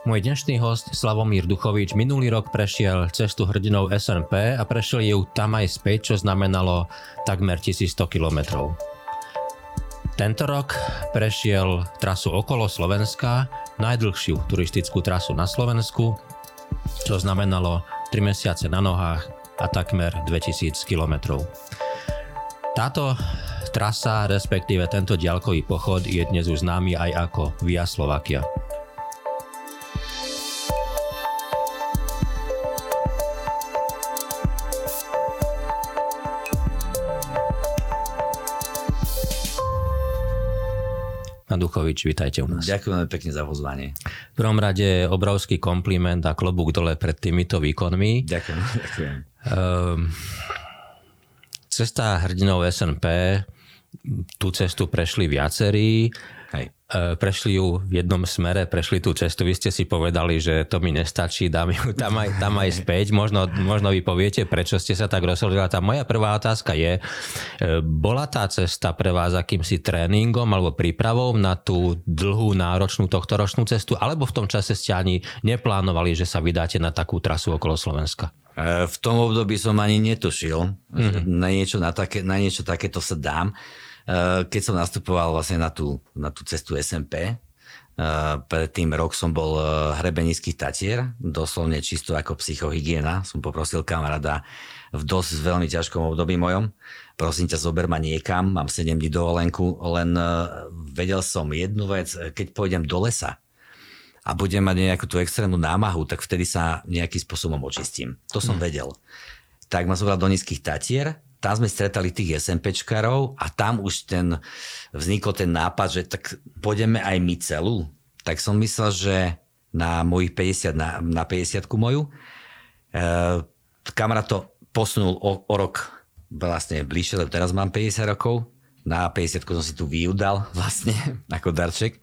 Môj dnešný host Slavomír Duchovič minulý rok prešiel cestu hrdinou SNP a prešiel ju tam aj späť, čo znamenalo takmer 1100 kilometrov. Tento rok prešiel trasu okolo Slovenska, najdlhšiu turistickú trasu na Slovensku, čo znamenalo 3 mesiace na nohách a takmer 2000 kilometrov. Táto trasa, respektíve tento ďalkový pochod je dnes už známy aj ako Via Slovakia. Duchovič, vítajte u nás. Ďakujem pekne za pozvanie. V prvom rade obrovský kompliment a klobúk dole pred týmito výkonmi. Ďakujem, ďakujem. Um, cesta hrdinou SNP, tú cestu prešli viacerí. Hej. E, prešli ju v jednom smere, prešli tú cestu, vy ste si povedali, že to mi nestačí, dám ju tam aj, tam aj späť, možno, možno vy poviete, prečo ste sa tak rozhodli. Tá moja prvá otázka je, e, bola tá cesta pre vás akýmsi tréningom alebo prípravou na tú dlhú, náročnú tohtoročnú cestu, alebo v tom čase ste ani neplánovali, že sa vydáte na takú trasu okolo Slovenska? E, v tom období som ani netušil, mm-hmm. na, niečo, na, také, na niečo takéto sa dám. Eh, keď som nastupoval vlastne na tú, na tú cestu SMP, eh, predtým rok som bol eh, hrebenických tatier, doslovne čisto ako psychohygiena. Som poprosil kamaráda v dosť veľmi ťažkom období mojom. Prosím ťa, zober ma niekam, mám 7 dní dovolenku, len vedel som jednu vec, keď pôjdem do lesa a budem mať nejakú tú extrémnu námahu, tak vtedy sa nejakým spôsobom očistím. To som mm. vedel. Tak ma zobral do nízkych tatier, tam sme stretali tých SMPčkarov a tam už ten, vznikol ten nápad, že tak pôjdeme aj my celú. Tak som myslel, že na mojich 50, na, na 50 moju, e, kamarát to posunul o, o rok vlastne bližšie, lebo teraz mám 50 rokov. Na 50 som si tu vyudal vlastne ako darček.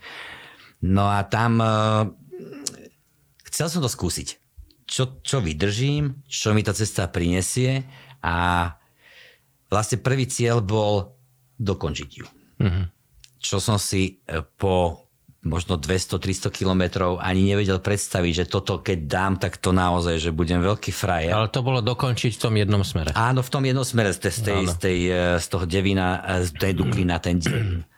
No a tam e, chcel som to skúsiť. Čo, čo vydržím, čo mi tá cesta prinesie a vlastne prvý cieľ bol dokončiť ju. Mm-hmm. Čo som si e, po možno 200-300 kilometrov ani nevedel predstaviť, že toto keď dám, tak to naozaj, že budem veľký frajer. Ale to bolo dokončiť v tom jednom smere. Áno, v tom jednom smere, z, tej, z, tej, z, tej, e, z toho devina, e, z tej dukly na ten deň.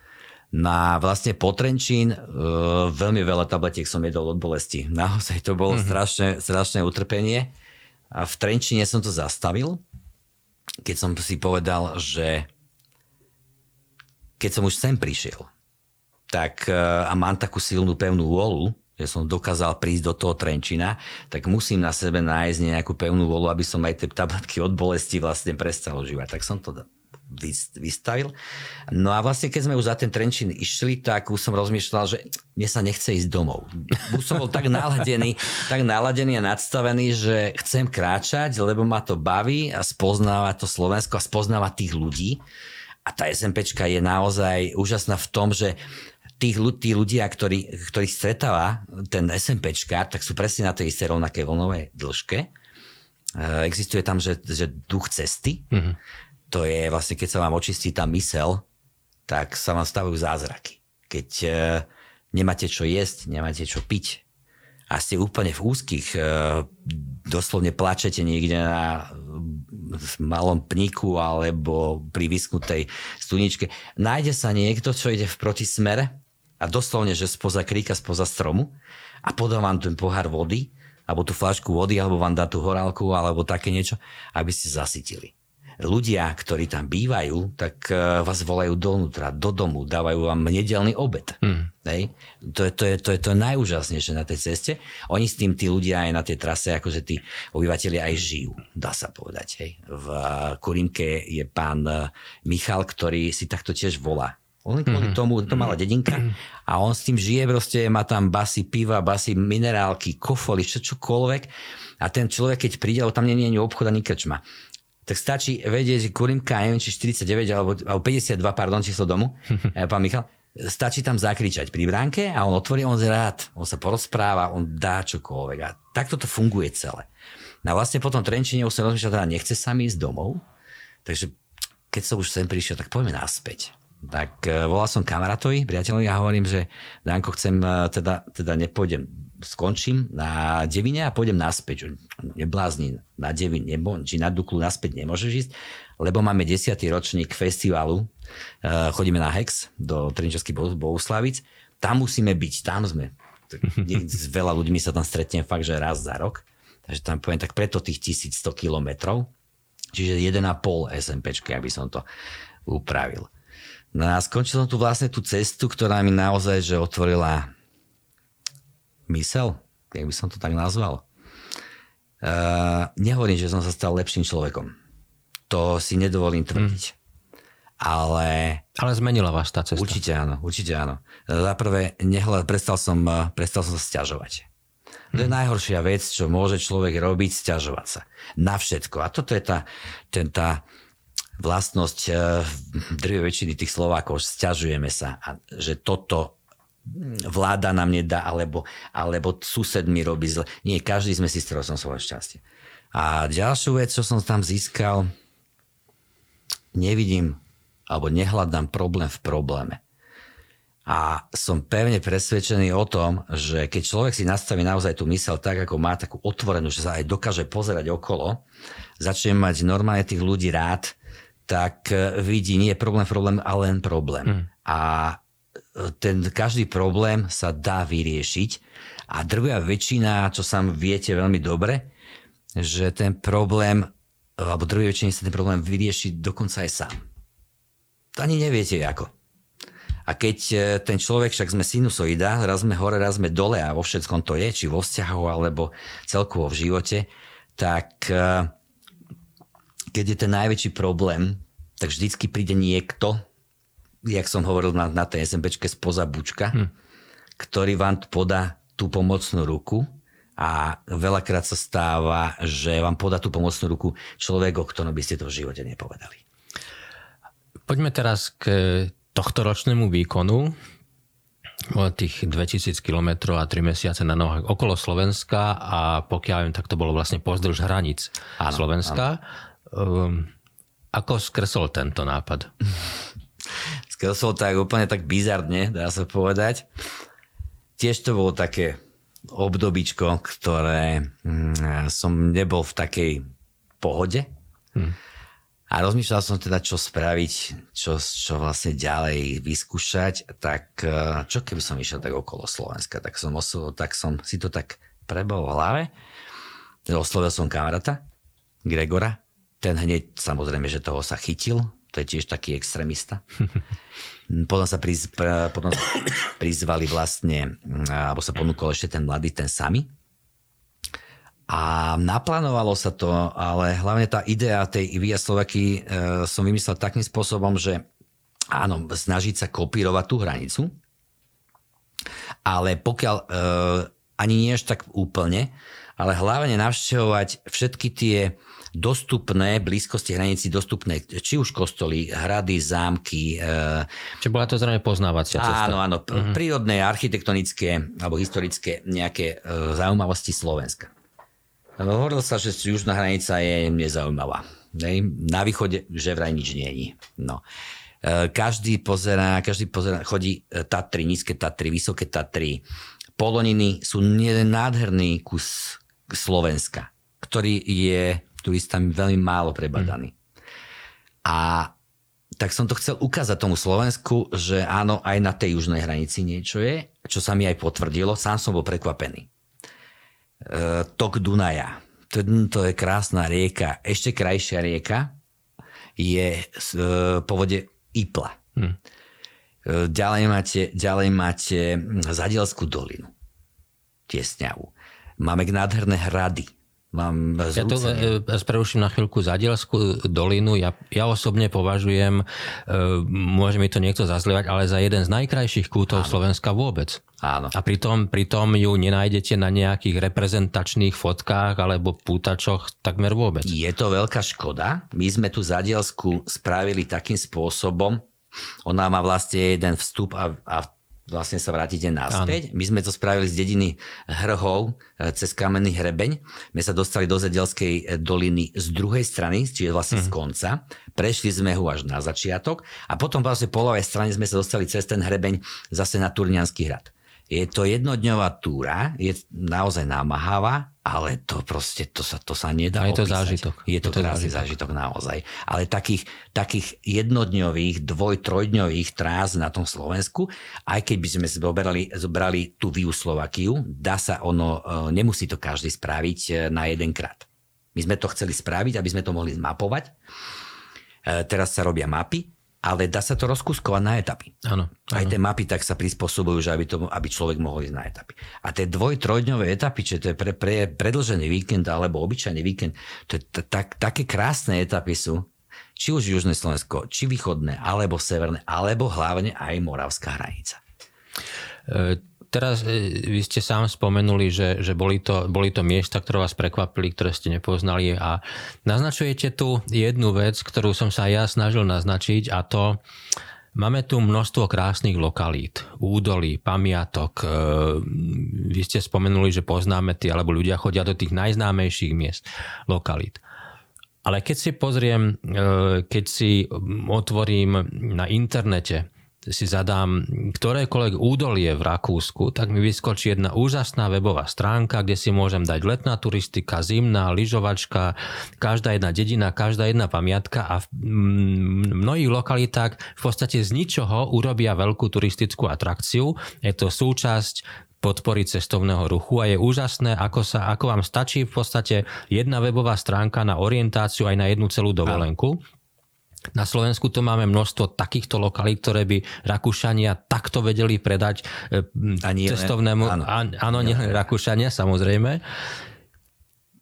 Na vlastne potrenčín uh, veľmi veľa tabletiek som jedol od bolesti. Naozaj to bolo mm-hmm. strašné, strašné utrpenie. A v Trenčine som to zastavil keď som si povedal, že keď som už sem prišiel, tak e, a mám takú silnú pevnú volu, že som dokázal prísť do toho Trenčina, tak musím na sebe nájsť nejakú pevnú volu, aby som aj tie tabletky od bolesti vlastne prestal užívať. Tak som to vystavil. No a vlastne keď sme už za ten Trenčín išli, tak už som rozmýšľal, že mne sa nechce ísť domov. Už som bol tak naladený, tak naladený a nadstavený, že chcem kráčať, lebo ma to baví a spoznávať to Slovensko a spoznávať tých ľudí. A tá SMPčka je naozaj úžasná v tom, že tých, tí ľudia, ktorí, ktorí stretáva ten SMPčka, tak sú presne na tej istej rovnakej vlnovej dĺžke. E, existuje tam, že, že duch cesty. Mm-hmm to je vlastne, keď sa vám očistí tá mysel, tak sa vám stavujú zázraky. Keď e, nemáte čo jesť, nemáte čo piť a ste úplne v úzkých, e, doslovne plačete niekde na malom pníku alebo pri vysknutej stuničke, nájde sa niekto, čo ide v protismere a doslovne, že spoza kríka, spoza stromu a podá vám ten pohár vody alebo tú flašku vody, alebo vám dá tú horálku, alebo také niečo, aby ste zasytili ľudia, ktorí tam bývajú, tak e, vás volajú dovnútra, do domu, dávajú vám nedelný obed. Hmm. Hej? To, je, to, je, to je to najúžasnejšie na tej ceste. Oni s tým, tí ľudia aj na tej trase, akože tí obyvateľi aj žijú, dá sa povedať. Hej? V Kurimke je pán e, Michal, ktorý si takto tiež volá. On kvôli mm-hmm. tomu, to malá dedinka a on s tým žije, proste má tam basy piva, basy minerálky, kofoly, čokoľvek a ten človek, keď príde, tam nie je ani obchod, ani krčma tak stačí vedieť, že Kurimka, neviem, či 49 alebo, alebo 52, pardon, číslo domu, eh, pán Michal, stačí tam zakričať pri bránke a on otvorí, on rád, on sa porozpráva, on dá čokoľvek a takto to funguje celé. No a vlastne potom Trenčine už som rozmýšľal, teda nechce sa mi ísť domov, takže keď som už sem prišiel, tak poďme naspäť. Tak uh, volal som kamarátovi, priateľovi a hovorím, že Danko, chcem, uh, teda, teda nepôjdem skončím na Devine a pôjdem naspäť. Neblázni, na Devin, nebo, či na Duklu naspäť nemôžeš ísť, lebo máme 10. ročník festivalu, uh, chodíme na Hex do Trinčovských Bohuslavic, tam musíme byť, tam sme. S veľa ľuďmi sa tam stretnem fakt, že raz za rok. Takže tam poviem, tak preto tých 1100 kilometrov, čiže 1,5 SMPčky, aby som to upravil. No a skončil som tu vlastne tú cestu, ktorá mi naozaj že otvorila mysel, jak by som to tak nazval. Uh, nehovorím, že som sa stal lepším človekom. To si nedovolím tvrdiť. Mm. Ale... Ale zmenila vás tá cesta. Určite áno, určite áno. Za prvé, nehľad, prestal, som, prestal som sa stiažovať. To je mhm. najhoršia vec, čo môže človek robiť, stiažovať sa. Na všetko. A toto je tá, ten, tá vlastnosť uh, drvej väčšiny tých Slovákov, stiažujeme sa. A že toto vláda nám nedá, alebo, alebo sused mi robí zle. Nie, každý sme si strojom svoje šťastie. A ďalšiu vec, čo som tam získal, nevidím alebo nehľadám problém v probléme. A som pevne presvedčený o tom, že keď človek si nastaví naozaj tú mysel tak, ako má takú otvorenú, že sa aj dokáže pozerať okolo, začne mať normálne tých ľudí rád, tak vidí nie problém, problém, ale len problém. Mm. A ten každý problém sa dá vyriešiť a drvia väčšina, čo sa viete veľmi dobre, že ten problém, alebo drvia väčšina sa ten problém vyrieši dokonca aj sám. To ani neviete ako. A keď e, ten človek, však sme sinusoida, raz sme hore, raz sme dole a vo všetkom to je, či vo vzťahu, alebo celkovo v živote, tak e, keď je ten najväčší problém, tak vždycky príde niekto, jak som hovoril na, na tej SMBčke spoza bučka, hm. ktorý vám podá tú pomocnú ruku a veľakrát sa stáva, že vám podá tú pomocnú ruku človek, o ktorom by ste to v živote nepovedali. Poďme teraz k tohto ročnému výkonu tých 2000 km a 3 mesiace na nohách okolo Slovenska a pokiaľ viem, tak to bolo vlastne pozdĺž hranic áno, Slovenska. Áno. Um, ako skresol tento nápad? skresol tak úplne tak bizarne, dá sa povedať. Tiež to bolo také obdobičko, ktoré mm, som nebol v takej pohode. Hm. A rozmýšľal som teda, čo spraviť, čo, čo vlastne ďalej vyskúšať. Tak e, čo keby som išiel tak okolo Slovenska, tak som, oslo, tak som si to tak prebol v hlave. Oslovil som kamaráta, Gregora. Ten hneď, samozrejme, že toho sa chytil, to je tiež taký extrémista. potom sa, priz, potom prizvali vlastne, alebo sa ponúkol ešte ten mladý, ten sami. A naplánovalo sa to, ale hlavne tá idea tej Via Slovaky e, som vymyslel takým spôsobom, že áno, snažiť sa kopírovať tú hranicu, ale pokiaľ e, ani nie až tak úplne, ale hlavne navštevovať všetky tie dostupné, blízkosti hranici dostupné, či už kostoly, hrady, zámky. E, Čiže bola to zrejme poznávacia cesta. Áno, áno, uh-huh. prírodné, architektonické alebo historické nejaké e, zaujímavosti Slovenska. Hovorilo sa, že južná hranica je nezaujímavá. Na východe že vraj nič je. No. E, každý pozerá, každý pozerá, chodí Tatry, nízke Tatry, vysoké Tatry. Poloniny sú nádherný kus Slovenska, ktorý je turistami veľmi málo prebadaný. Mm. A tak som to chcel ukázať tomu Slovensku, že áno, aj na tej južnej hranici niečo je, čo sa mi aj potvrdilo. Sám som bol prekvapený. E, tok Dunaja. To, to je krásna rieka. Ešte krajšia rieka je e, po vode Ipla. Hmm. E, ďalej, máte, ďalej máte Zadielskú dolinu. Tiesňavú. Máme nádherné hrady Mám ja to e, preruším na chvíľku Zadielskú dolinu. Ja, ja osobne považujem, e, môže mi to niekto zazlievať, ale za jeden z najkrajších kútov Áno. Slovenska vôbec. Áno. A pritom, pritom ju nenájdete na nejakých reprezentačných fotkách alebo pútačoch takmer vôbec. Je to veľká škoda. My sme tu Zadielsku spravili takým spôsobom, ona má vlastne jeden vstup a, a vlastne sa vrátite naspäť. Áno. My sme to spravili z dediny Hrhov e, cez kamenný hrebeň. My sa dostali do Zedelskej e, doliny z druhej strany, čiže vlastne mm. z mhm. konca. Prešli sme ho až na začiatok a potom vlastne po ľavej strane sme sa dostali cez ten hrebeň zase na Turnianský hrad. Je to jednodňová túra, je naozaj námahavá, ale to proste, to sa, to sa nedá A je to opísať. zážitok. Je to, Je to krásny zážitok. zážitok naozaj. Ale takých, takých jednodňových, dvoj, trojdňových trás na tom Slovensku, aj keď by sme zobrali, zobrali tú Viu Slovakiu, dá sa ono, e, nemusí to každý spraviť e, na jeden krát. My sme to chceli spraviť, aby sme to mohli zmapovať. E, Teraz sa robia mapy, ale dá sa to rozkuskovať na etapy. Áno. Aj áno. tie mapy tak sa prispôsobujú, že aby, to, aby človek mohol ísť na etapy. A tie dvoj, trojdňové etapy, čiže to je pre, pre predlžený víkend alebo obyčajný víkend, to je t- tak, také krásne etapy sú, či už južné Slovensko, či východné, alebo severné, alebo hlavne aj moravská hranica. E, Teraz e, vy ste sám spomenuli, že, že boli, to, boli to miesta, ktoré vás prekvapili, ktoré ste nepoznali a naznačujete tu jednu vec, ktorú som sa ja snažil naznačiť a to máme tu množstvo krásnych lokalít, údolí, pamiatok. E, Vy ste spomenuli, že poznáme tie, alebo ľudia chodia do tých najznámejších miest, lokalít. Ale keď si pozriem, e, keď si otvorím na internete, si zadám ktorékoľvek údolie v Rakúsku, tak mi vyskočí jedna úžasná webová stránka, kde si môžem dať letná turistika, zimná, lyžovačka, každá jedna dedina, každá jedna pamiatka a v mm, mnohých lokalitách v podstate z ničoho urobia veľkú turistickú atrakciu. Je to súčasť podpory cestovného ruchu a je úžasné, ako, sa, ako vám stačí v podstate jedna webová stránka na orientáciu aj na jednu celú dovolenku. Na Slovensku to máme množstvo takýchto lokalít, ktoré by Rakúšania takto vedeli predať e, A nie cestovnému... áno. Áno, nie len Rakúšania, samozrejme.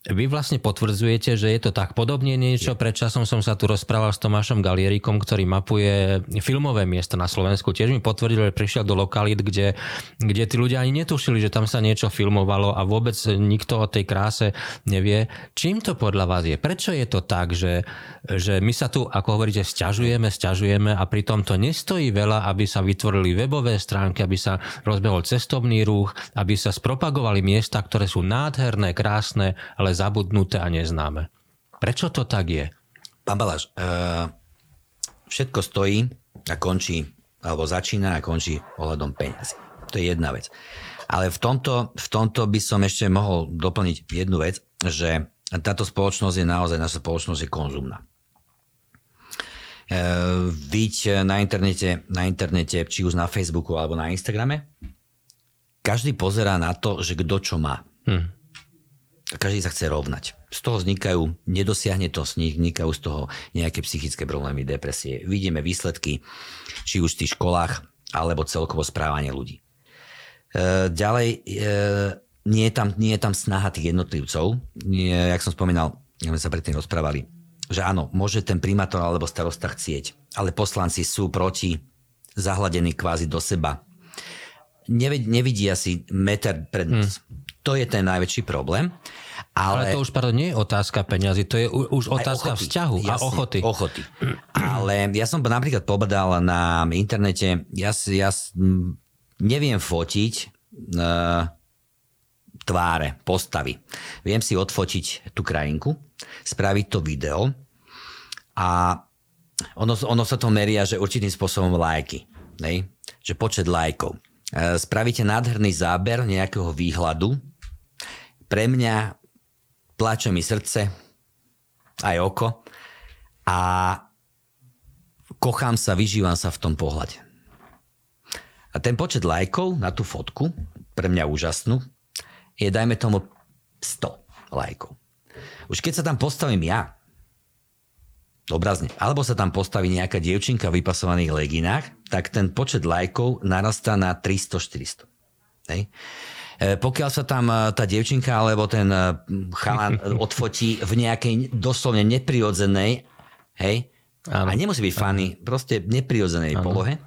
Vy vlastne potvrdzujete, že je to tak podobne niečo. Pred časom som sa tu rozprával s Tomášom Galierikom, ktorý mapuje filmové miesta na Slovensku. Tiež mi potvrdil, že prišiel do lokalít, kde, kde tí ľudia ani netušili, že tam sa niečo filmovalo a vôbec nikto o tej kráse nevie. Čím to podľa vás je? Prečo je to tak, že, že my sa tu, ako hovoríte, sťažujeme, sťažujeme a pritom to nestojí veľa, aby sa vytvorili webové stránky, aby sa rozbehol cestovný ruch, aby sa spropagovali miesta, ktoré sú nádherné, krásne, ale zabudnuté a neznáme. Prečo to tak je? Pán Baláš, uh, všetko stojí a končí, alebo začína a končí ohľadom peňazí. To je jedna vec. Ale v tomto, v tomto by som ešte mohol doplniť jednu vec, že táto spoločnosť je naozaj, naša spoločnosť je konzumná. E, Viď na internete, na internete, či už na Facebooku alebo na Instagrame, každý pozerá na to, že kto čo má. Hm. Každý sa chce rovnať. Z toho vznikajú, nedosiahne to z nich, vznikajú z toho nejaké psychické problémy, depresie. Vidíme výsledky, či už v tých školách, alebo celkovo správanie ľudí. E, ďalej, e, nie, je tam, nie je tam snaha tých jednotlivcov. Nie, jak som spomínal, sme sa predtým rozprávali, že áno, môže ten primátor alebo starosta chcieť, ale poslanci sú proti, zahladení kvázi do seba. Nevid, nevidia si meter pred nos. Hmm. To je ten najväčší problém. Ale, Ale, to už, pardon, nie je otázka peňazí, to je už otázka ochoty. vzťahu a Jasne, ochoty. Ochoty. Ale ja som napríklad povedal na internete, ja, ja neviem fotiť uh, tváre, postavy. Viem si odfotiť tú krajinku, spraviť to video a ono, ono sa to meria, že určitým spôsobom lajky. Nej? Že počet lajkov. E, Spravíte nádherný záber nejakého výhľadu. Pre mňa pláče mi srdce, aj oko a kochám sa, vyžívam sa v tom pohľade. A ten počet lajkov na tú fotku, pre mňa úžasnú, je dajme tomu 100 lajkov. Už keď sa tam postavím ja, obrazne, alebo sa tam postaví nejaká dievčinka v vypasovaných leginách, tak ten počet lajkov narastá na 300-400. Hej? E, Pokiaľ sa tam e, tá dievčinka alebo ten e, chalan odfotí v nejakej doslovne neprirodzenej, hej, Áno. a nemusí byť fany, proste neprirodzenej polohe,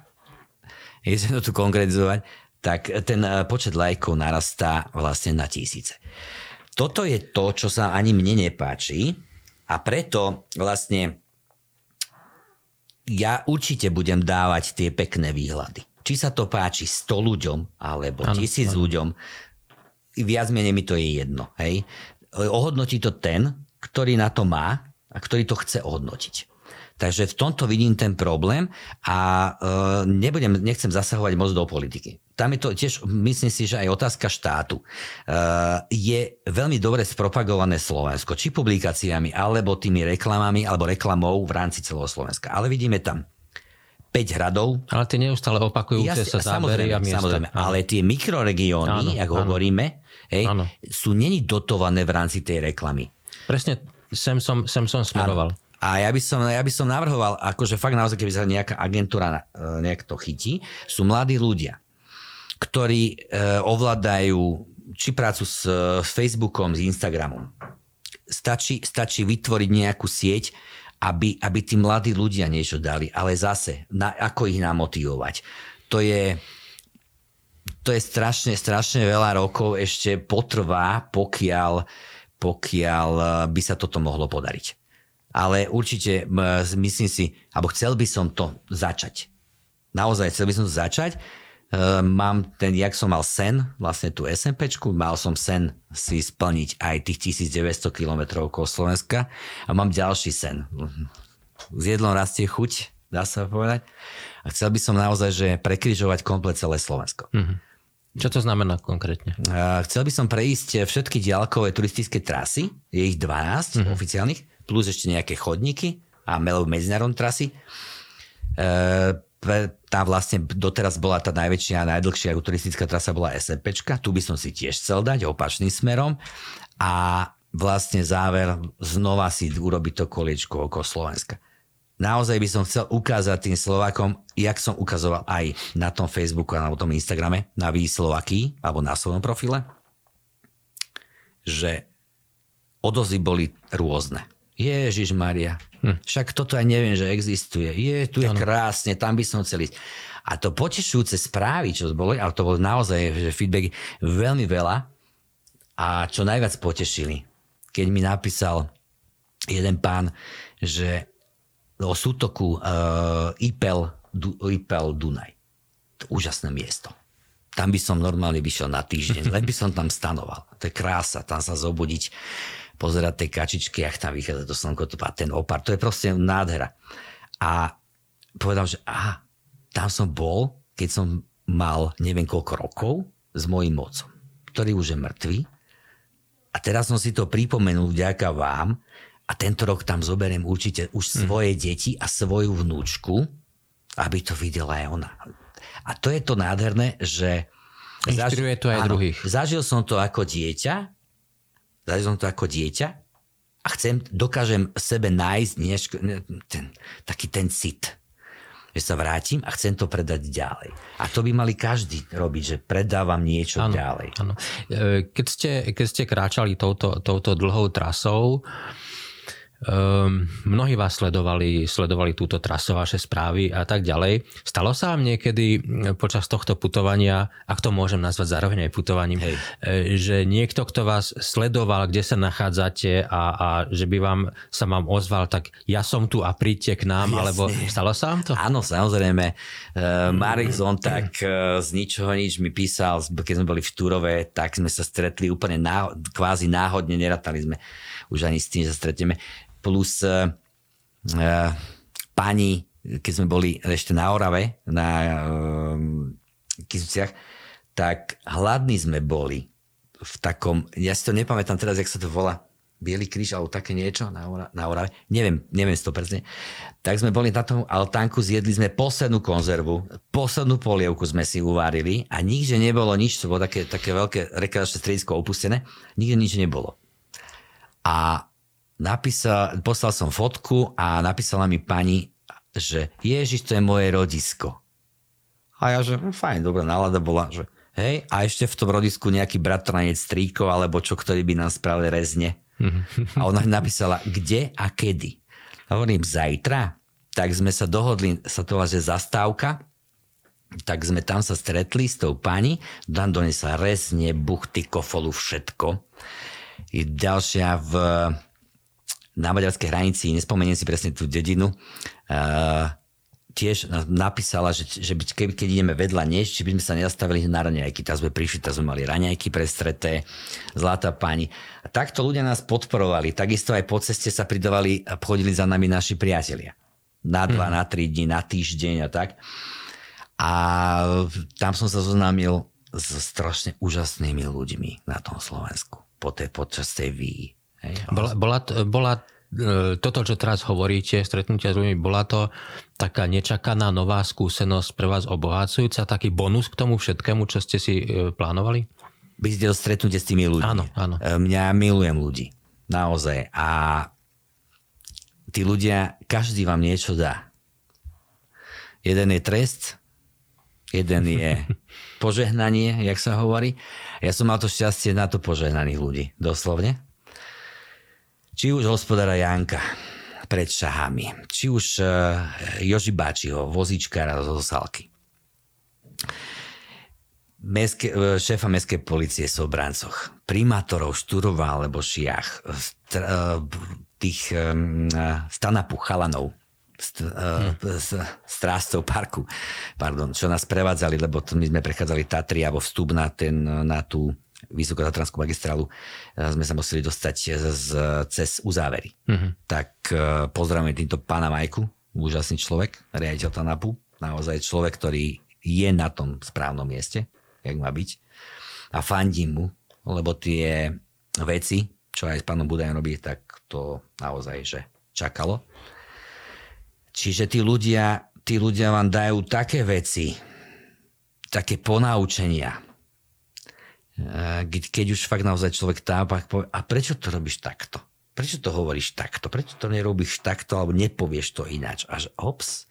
je sa to tu konkretizovať, tak ten počet lajkov narastá vlastne na tisíce. Toto je to, čo sa ani mne nepáči a preto vlastne ja určite budem dávať tie pekné výhľady. Či sa to páči 100 ľuďom alebo Áno, tisíc ľuďom, viac menej mi to je jedno. Hej? Ohodnotí to ten, ktorý na to má a ktorý to chce ohodnotiť. Takže v tomto vidím ten problém a uh, nebudem, nechcem zasahovať moc do politiky. Tam je to tiež, myslím si, že aj otázka štátu. Uh, je veľmi dobre spropagované Slovensko, či publikáciami, alebo tými reklamami, alebo reklamou v rámci celého Slovenska. Ale vidíme tam 5 hradov. Ale tie neustále opakujúce sa zábery a miesta. Samozrejme, ale tie mikroregióny, ako hovoríme, hej, sú není dotované v rámci tej reklamy. Presne, sem som, sem som smeroval. Áno. A ja by, som, ja by som navrhoval, akože fakt naozaj, keby sa nejaká agentúra e, nejak to chytí, sú mladí ľudia, ktorí e, ovládajú či prácu s, s Facebookom, s Instagramom. Stačí, stačí vytvoriť nejakú sieť, aby, aby tí mladí ľudia niečo dali. Ale zase, na, ako ich namotivovať? To je, to je strašne, strašne veľa rokov ešte potrvá, pokiaľ, pokiaľ e, by sa toto mohlo podariť ale určite myslím si, alebo chcel by som to začať. Naozaj chcel by som to začať. Uh, mám ten, jak som mal sen, vlastne tú SMPčku, mal som sen si splniť aj tých 1900 km okolo Slovenska a mám ďalší sen. S jedlom rastie chuť, dá sa povedať. A chcel by som naozaj, že prekryžovať komplet celé Slovensko. Mm-hmm. Čo to znamená konkrétne? Uh, chcel by som prejsť všetky diaľkové turistické trasy, je ich 12 mm-hmm. oficiálnych, plus ešte nejaké chodníky a medzinárodné trasy. E, tá vlastne doteraz bola tá najväčšia a najdlhšia turistická trasa bola SMPčka. Tu by som si tiež chcel dať opačným smerom. A vlastne záver znova si urobiť to koliečko okolo Slovenska. Naozaj by som chcel ukázať tým Slovákom, jak som ukazoval aj na tom Facebooku a na tom Instagrame, na Výslovaký, alebo na svojom profile, že odozy boli rôzne. Ježiš Maria, hm. však toto aj neviem, že existuje. Je, tu je ano. krásne, tam by som chcel ísť. A to potešujúce správy, čo boli, ale to bolo naozaj že feedback veľmi veľa a čo najviac potešili, keď mi napísal jeden pán, že o sútoku uh, Ipel, du, Ipel Dunaj. To úžasné miesto. Tam by som normálne vyšiel na týždeň, len by som tam stanoval. To je krása, tam sa zobudiť pozerať tej kačičky, ak tam vychádza to slnko, to ten opar, to je proste nádhera. A povedal, že aha, tam som bol, keď som mal neviem koľko rokov s mojím mocom, ktorý už je mŕtvý. A teraz som si to pripomenul vďaka vám a tento rok tam zoberiem určite už mhm. svoje mm. deti a svoju vnúčku, aby to videla aj ona. A to je to nádherné, že... Inšpiruje to aj áno, druhých. Zažil som to ako dieťa Zažil som to ako dieťa a chcem, dokážem sebe nájsť nieš, ten, taký ten cit že sa vrátim a chcem to predať ďalej. A to by mali každý robiť, že predávam niečo ano, ďalej. Ano. E, keď, ste, keď ste kráčali touto, touto dlhou trasou, Um, mnohí vás sledovali, sledovali túto trasu, vaše správy a tak ďalej. Stalo sa vám niekedy počas tohto putovania, ak to môžem nazvať zároveň aj putovaním, Hej. E, že niekto, kto vás sledoval, kde sa nachádzate a, a že by vám sa vám ozval, tak ja som tu a príďte k nám, Jasne. alebo stalo sa vám to? Áno, samozrejme. Uh, Marek tak uh, z ničoho nič mi písal, keď sme boli v Turove, tak sme sa stretli úplne náho- kvázi náhodne, neratali sme už ani s tým, že sa stretneme plus uh, pani, keď sme boli ešte na Orave, na uh, Kisuciach, tak hladní sme boli v takom, ja si to nepamätám teraz, jak sa to volá, Bielý kríž alebo také niečo na, na Orave, neviem, neviem to presne. Tak sme boli na tom altánku, zjedli sme poslednú konzervu, poslednú polievku sme si uvárili a nikde nebolo nič, to bolo také, také veľké rekreačné stredisko opustené, nikde nič nebolo. A napísal, poslal som fotku a napísala mi pani, že Ježiš, to je moje rodisko. A ja, že hm, fajn, dobrá nálada bola, že hej, a ešte v tom rodisku nejaký bratranec stríkov, alebo čo, ktorý by nám spravili rezne. A ona napísala, kde a kedy. A hovorím, zajtra? Tak sme sa dohodli, sa to že zastávka, tak sme tam sa stretli s tou pani, tam donesla rezne, buchty, kofolu, všetko. I ďalšia v na maďarskej hranici, nespomeniem si presne tú dedinu, uh, tiež napísala, že, že keby, keď ideme vedľa než, či by sme sa nezastavili na raňajky. Tak sme prišli, tak sme mali raňajky prestreté, zlatá pani. A takto ľudia nás podporovali. Takisto aj po ceste sa pridávali a chodili za nami naši priatelia. Na dva, hmm. na tri dní, na týždeň a tak. A tam som sa zoznámil s strašne úžasnými ľuďmi na tom Slovensku po tej, počas tej výji. Bola, bola, bola e, toto, čo teraz hovoríte, stretnutia s ľuďmi, bola to taká nečakaná nová skúsenosť pre vás obohacujúca, taký bonus k tomu všetkému, čo ste si e, plánovali? By ste stretnutie s tými ľuďmi. Áno, áno. E, mňa milujem ľudí. Naozaj. A tí ľudia, každý vám niečo dá. Jeden je trest, jeden je požehnanie, jak sa hovorí. Ja som mal to šťastie na to požehnaných ľudí, doslovne. Či už hospodára Janka pred šahami, či už uh, Joži Báčiho, vozíčkára zo Salky. Meske, uh, šéfa mestskej policie v Sobrancoch, primátorov Šturova alebo Šiach, st- uh, tých stanapu chalanov, strážcov parku, pardon, čo nás prevádzali, lebo my sme prechádzali Tatry alebo vstup na, ten, na tú vysokotatranskú magistrálu sme sa museli dostať z, cez uzávery. Uh-huh. Tak pozdravujeme týmto pána Majku, úžasný človek, riaditeľ TANAPu, naozaj človek, ktorý je na tom správnom mieste, jak má byť. A fandím mu, lebo tie veci, čo aj s pánom Budajom robí, tak to naozaj, že čakalo. Čiže tí ľudia, tí ľudia vám dajú také veci, také ponaučenia, keď už fakt naozaj človek tápa, povie, a prečo to robíš takto? Prečo to hovoríš takto? Prečo to nerobíš takto, alebo nepovieš to ináč? Až ops,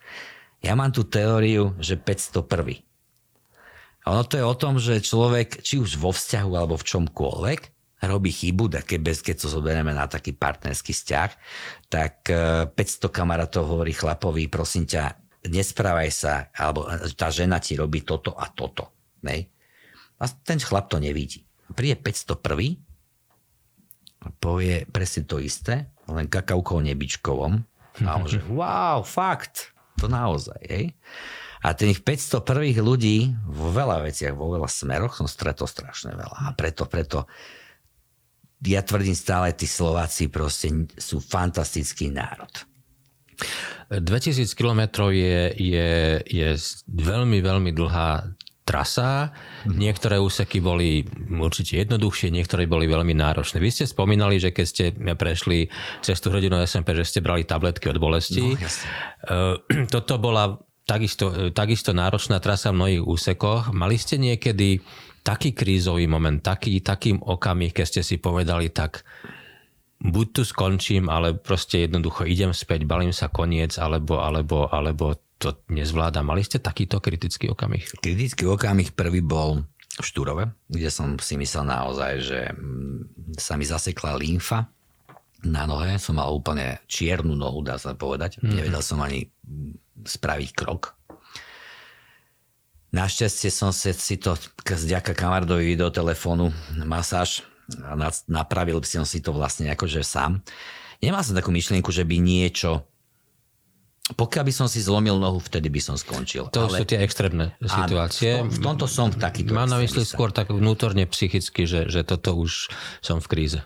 ja mám tú teóriu, že 501. A ono to je o tom, že človek, či už vo vzťahu alebo v čomkoľvek, robí chybu, také bez, keď to zoberieme na taký partnerský vzťah, tak 500 e, kamarátov hovorí chlapovi, prosím ťa, nesprávaj sa, alebo e, tá žena ti robí toto a toto. Nej? A ten chlap to nevidí. Príde 501 a povie presne to isté, len kakaukou nebičkovom. A on že, wow, fakt, to naozaj. Hej? A tých 501 ľudí vo veľa veciach, vo veľa smeroch som stretol strašne veľa. A preto, preto ja tvrdím stále, tí Slováci proste sú fantastický národ. 2000 km je, je, je veľmi, veľmi dlhá trasa. Niektoré úseky boli určite jednoduchšie, niektoré boli veľmi náročné. Vy ste spomínali, že keď ste prešli cez tú hrodinu SMP, že ste brali tabletky od bolesti. No, Toto bola takisto, takisto náročná trasa v mnohých úsekoch. Mali ste niekedy taký krízový moment, taký, takým okamih, keď ste si povedali tak, buď tu skončím, ale proste jednoducho idem späť, balím sa koniec, alebo, alebo, alebo to nezvládam. Mali ste takýto kritický okamih? Kritický okamih prvý bol v Štúrove, kde som si myslel naozaj, že mm, sa mi zasekla lymfa na nohe. Som mal úplne čiernu nohu, dá sa povedať. Mm-hmm. Nevedel som ani spraviť krok. Našťastie som si to vďaka kamarádovi videotelefónu masáž napravil by som si to vlastne akože sám. Nemal som takú myšlienku, že by niečo pokiaľ by som si zlomil nohu, vtedy by som skončil. To ale... sú tie extrémne situácie. Áno, v, tom, v tomto som taký. Mám na mysli skôr tak vnútorne psychicky, že, že toto už som v kríze. E,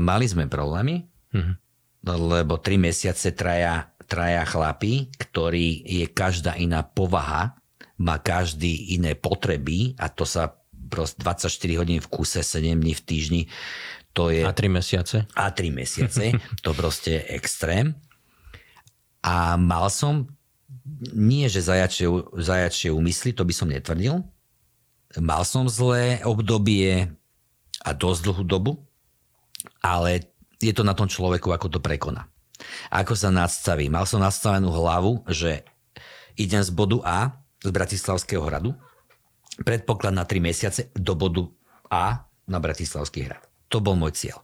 mali sme problémy, uh-huh. lebo tri mesiace traja, traja chlapí, ktorý je každá iná povaha má každý iné potreby a to sa proste 24 hodín v kuse, 7 dní v týždni. To je, a 3 mesiace? A 3 mesiace. to proste je extrém. A mal som nie, že zajačie, zajačie úmysly, to by som netvrdil. Mal som zlé obdobie a dosť dlhú dobu, ale je to na tom človeku, ako to prekoná. Ako sa nadstaví. Mal som nastavenú hlavu, že idem z bodu A z Bratislavského hradu. Predpoklad na 3 mesiace do bodu A na Bratislavský hrad. To bol môj cieľ.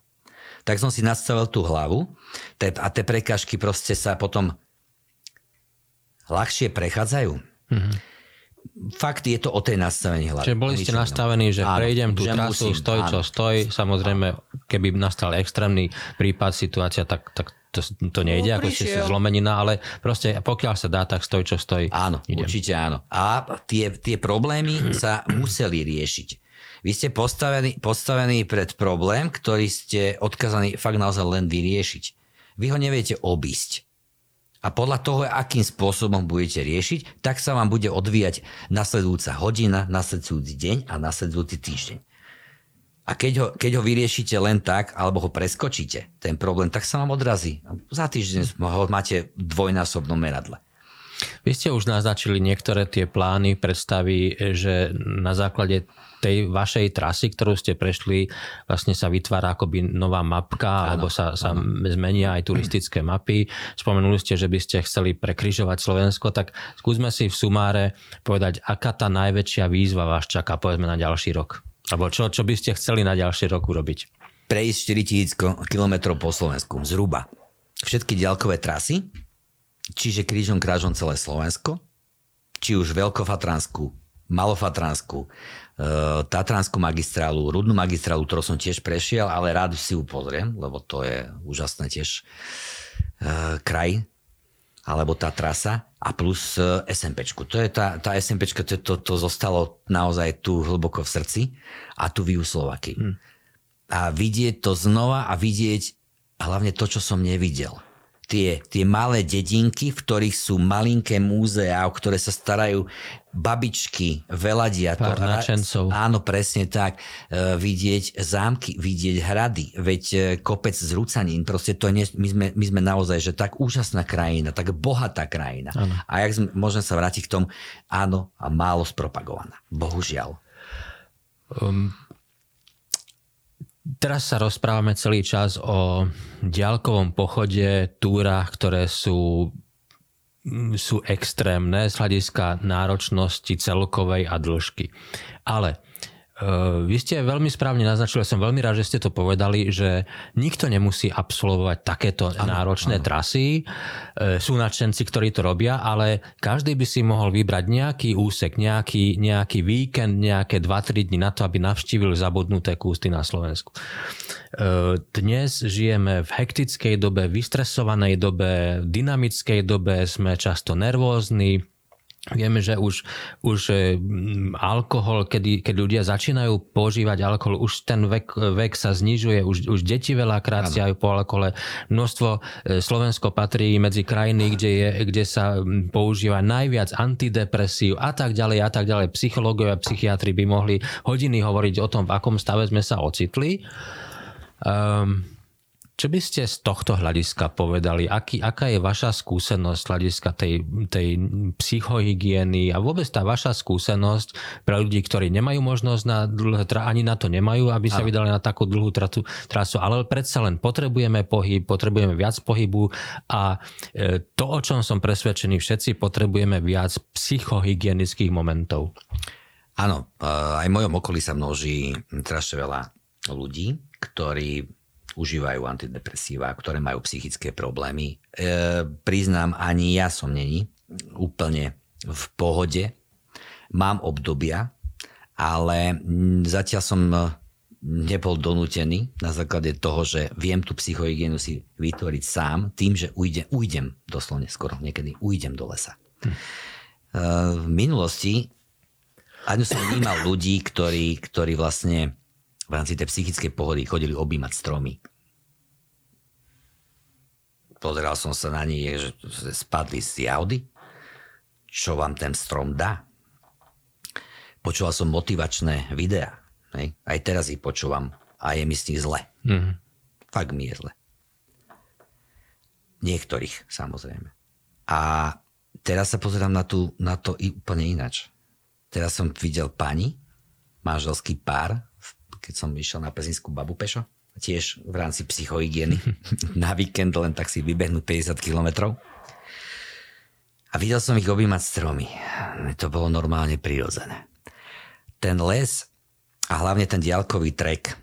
Tak som si nastavil tú hlavu a tie prekažky proste sa potom ľahšie prechádzajú. Mm-hmm. Fakt je to o tej nastavení hlavy. Čiže boli ste nastavení, že áno, prejdem tú trasu, musím, stoj čo áno. stoj. Samozrejme, keby nastal extrémny prípad, situácia, tak, tak to, to nejde, no, ako ste si zlomenina, ale proste pokiaľ sa dá, tak stoj, čo stojí. Áno, idem. určite áno. A tie, tie problémy sa museli riešiť. Vy ste postavení, postavení pred problém, ktorý ste odkazaní fakt naozaj len vyriešiť. Vy ho neviete obísť. A podľa toho, akým spôsobom budete riešiť, tak sa vám bude odvíjať nasledujúca hodina, nasledujúci deň a nasledujúci týždeň. A keď ho, keď ho vyriešite len tak, alebo ho preskočíte, ten problém, tak sa vám odrazí. Za týždeň ho máte v dvojnásobnom meradle. Vy ste už naznačili niektoré tie plány, predstavy, že na základe tej vašej trasy, ktorú ste prešli, vlastne sa vytvára akoby nová mapka, ano, alebo sa, sa zmenia aj turistické mapy. Spomenuli ste, že by ste chceli prekryžovať Slovensko, tak skúsme si v sumáre povedať, aká tá najväčšia výzva vás čaká, povedzme, na ďalší rok. Alebo čo, čo by ste chceli na ďalší rok urobiť? Prejsť 4000 km po Slovensku, zhruba. Všetky ďalkové trasy, čiže krížom krážom celé Slovensko, či už Veľkofatransku, Malofatransku, Eh, Tatranskú magistrálu, Rudnú magistrálu, ktorú som tiež prešiel, ale rád si ju pozriem, lebo to je úžasné tiež uh, kraj, alebo tá trasa a plus eh, SMPčku. To je tá, tá SMPčka, to, to, to zostalo naozaj tu hlboko v srdci a tu v Slovakii. Hmm. A vidieť to znova a vidieť hlavne to, čo som nevidel tie, tie malé dedinky, v ktorých sú malinké múzeá, o ktoré sa starajú babičky, veladia. Pár načencov. Áno, presne tak. E, vidieť zámky, vidieť hrady, veď e, kopec z Rucanín, proste to je, my, sme, my sme naozaj, že tak úžasná krajina, tak bohatá krajina. Áno. A jak sme, môžem sa vrátiť k tomu, áno, a málo spropagovaná. Bohužiaľ. Um, Teraz sa rozprávame celý čas o ďalkovom pochode, túrach, ktoré sú, sú extrémne z hľadiska náročnosti celkovej a dĺžky. Ale vy ste veľmi správne naznačili, som veľmi rád, že ste to povedali, že nikto nemusí absolvovať takéto ano, náročné ano. trasy. Eh, sú nadšenci, ktorí to robia, ale každý by si mohol vybrať nejaký úsek, nejaký, nejaký víkend, nejaké 2-3 dní na to, aby navštívil zabudnuté kústy na Slovensku. Eh, dnes žijeme v hektickej dobe, vystresovanej dobe, dynamickej dobe, sme často nervózni, Vieme, že už, už e, alkohol, kedy, keď ľudia začínajú používať alkohol, už ten vek, vek sa znižuje, už, už deti veľakrát siahajú po alkohole. Množstvo, e, Slovensko patrí medzi krajiny, kde, je, kde sa používa najviac antidepresív a tak ďalej a tak ďalej. Psychológovia a psychiatri by mohli hodiny hovoriť o tom, v akom stave sme sa ocitli. Um, čo by ste z tohto hľadiska povedali? Aký, aká je vaša skúsenosť z hľadiska tej, tej psychohygieny a vôbec tá vaša skúsenosť pre ľudí, ktorí nemajú možnosť na dlhé, ani na to nemajú, aby sa vydali na takú dlhú trasu, trasu, ale predsa len potrebujeme pohyb, potrebujeme viac pohybu a e, to, o čom som presvedčený, všetci potrebujeme viac psychohygienických momentov. Áno, e, aj v mojom okolí sa množí strašne veľa ľudí, ktorí užívajú antidepresíva, ktoré majú psychické problémy. E, priznám, ani ja som není úplne v pohode. Mám obdobia, ale zatiaľ som nebol donútený na základe toho, že viem tú psychohygienu si vytvoriť sám tým, že ujdem, ujdem doslovne skoro niekedy, ujdem do lesa. Hm. V minulosti ani som vnímal ľudí, ktorí, ktorí vlastne rámci tej psychickej pohody chodili objímať stromy. Pozeral som sa na nich, že spadli z jaudy. Čo vám ten strom dá? Počúval som motivačné videá. Hej? Aj teraz ich počúvam a je mi z nich zle. Mm. Fakt mi je zle. Niektorých, samozrejme. A teraz sa pozerám na, tú, na to úplne inač. Teraz som videl pani, manželský pár, keď som išiel na pezinskú babu pešo, tiež v rámci psychohygieny na víkend len tak si vybehnúť 50 kilometrov. A videl som ich objímať stromy. To bolo normálne prirodzené. Ten les a hlavne ten diálkový trek,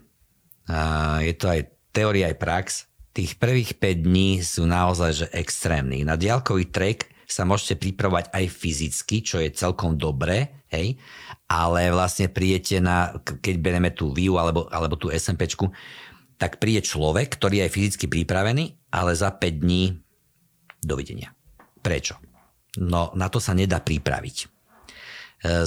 je to aj teória, aj prax, tých prvých 5 dní sú naozaj že extrémni. Na diálkový trek sa môžete pripravovať aj fyzicky, čo je celkom dobré, hej, ale vlastne príjete na, keď bereme tú VIU alebo, alebo tú SMPčku, tak príde človek, ktorý je aj fyzicky pripravený, ale za 5 dní dovidenia. Prečo? No na to sa nedá pripraviť. E,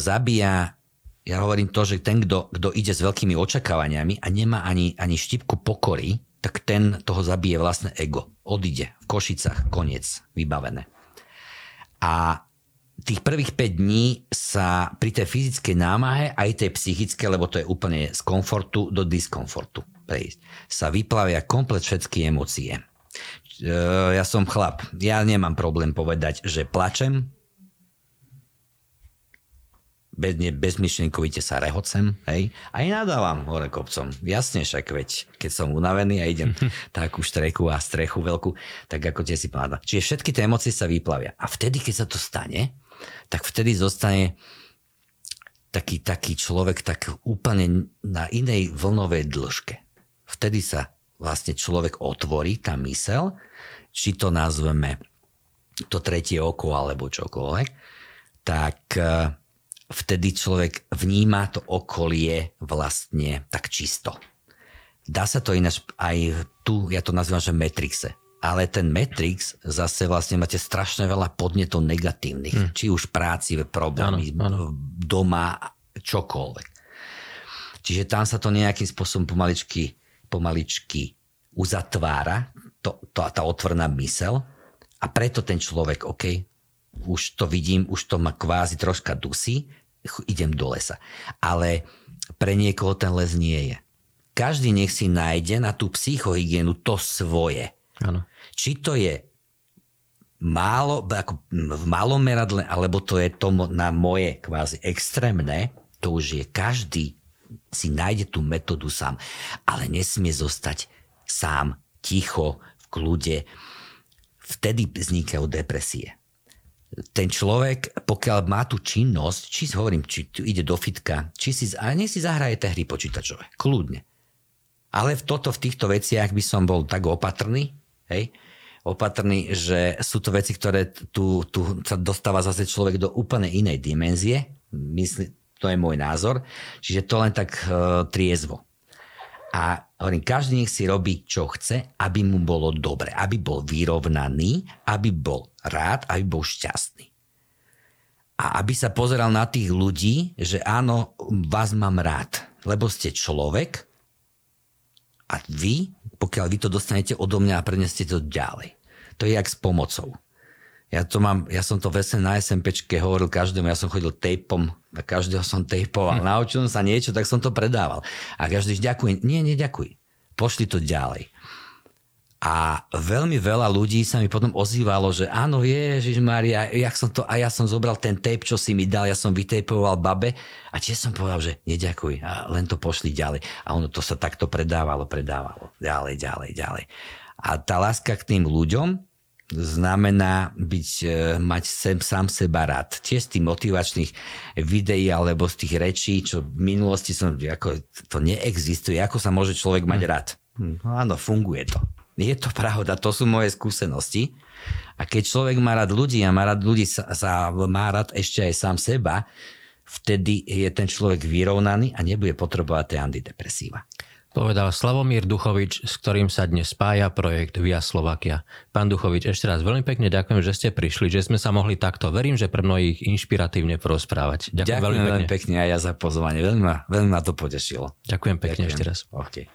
zabíja, ja hovorím to, že ten, kto, kto ide s veľkými očakávaniami a nemá ani, ani štipku pokory, tak ten toho zabije vlastné ego. Odíde v Košicách, koniec, vybavené. A tých prvých 5 dní sa pri tej fyzickej námahe, aj tej psychické, lebo to je úplne z komfortu do diskomfortu prejsť, sa vyplavia komplet všetky emócie. E, ja som chlap, ja nemám problém povedať, že plačem, bez, ne, bezmyšlenkovite sa rehocem, hej, aj nadávam hore kopcom. Jasne však, veď keď som unavený a idem takú štreku a strechu veľkú, tak ako tie si pamätám. Čiže všetky tie emócie sa vyplavia. A vtedy, keď sa to stane, tak vtedy zostane taký, taký človek tak úplne na inej vlnovej dĺžke. Vtedy sa vlastne človek otvorí, tá mysel, či to nazveme to tretie oko alebo čokoľvek, tak eh, vtedy človek vníma to okolie vlastne tak čisto. Dá sa to ináč aj tu, ja to nazývam, že Matrixe. Ale ten Matrix zase vlastne máte strašne veľa podnetov negatívnych. Hmm. Či už práci, problémy, ano, ano. doma, čokoľvek. Čiže tam sa to nejakým spôsobom pomaličky, pomaličky uzatvára, to, to, tá otvorná mysel a preto ten človek, OK, už to vidím, už to ma kvázi troška dusí, idem do lesa. Ale pre niekoho ten les nie je. Každý nech si nájde na tú psychohygienu to svoje. Ano. Či to je málo, ako v malom meradle, alebo to je to na moje kvázi extrémne, to už je každý si nájde tú metódu sám. Ale nesmie zostať sám, ticho, v kľude. Vtedy vznikajú depresie ten človek, pokiaľ má tú činnosť, či hovorím, či ide do fitka, či si, a nech si zahraje tie hry počítačové, kľudne. Ale v toto, v týchto veciach by som bol tak opatrný, hej, opatrný, že sú to veci, ktoré tu, tu sa dostáva zase človek do úplne inej dimenzie. Myslím, to je môj názor. Čiže to len tak uh, triezvo. A hovorím, každý nech si robí, čo chce, aby mu bolo dobre, aby bol vyrovnaný, aby bol rád, aby bol šťastný. A aby sa pozeral na tých ľudí, že áno, vás mám rád, lebo ste človek a vy, pokiaľ vy to dostanete odo mňa a preneste to ďalej. To je jak s pomocou. Ja, to mám, ja som to vesne na SMPčke hovoril každému, ja som chodil tejpom, a každého som tejpoval, hm. naučil som sa niečo, tak som to predával. A každý ďakuj. Nie, neďakuj. Pošli to ďalej. A veľmi veľa ľudí sa mi potom ozývalo, že áno, Ježiš Maria, jak som to, a ja som zobral ten tape, čo si mi dal, ja som vytejpoval babe a tiež som povedal, že neďakuj a len to pošli ďalej. A ono to sa takto predávalo, predávalo, ďalej, ďalej, ďalej. A tá láska k tým ľuďom, znamená byť, e, mať sem, sám seba rád. Tiež z tých motivačných videí alebo z tých rečí, čo v minulosti som, ako, to neexistuje. Ako sa môže človek mať hm. rád? No áno, funguje to. Je to pravda, to sú moje skúsenosti. A keď človek má rád ľudí a má rád ľudí, sa, sa má rád ešte aj sám seba, vtedy je ten človek vyrovnaný a nebude potrebovať tie antidepresíva. Povedal Slavomír Duchovič, s ktorým sa dnes spája projekt Via Slovakia. Pán Duchovič, ešte raz veľmi pekne ďakujem, že ste prišli, že sme sa mohli takto, verím, že pre mnohých inšpiratívne porozprávať. Ďakujem, ďakujem veľmi pekne. pekne aj ja za pozvanie, veľmi ma, veľmi ma to potešilo. Ďakujem pekne ďakujem. ešte raz. Okay.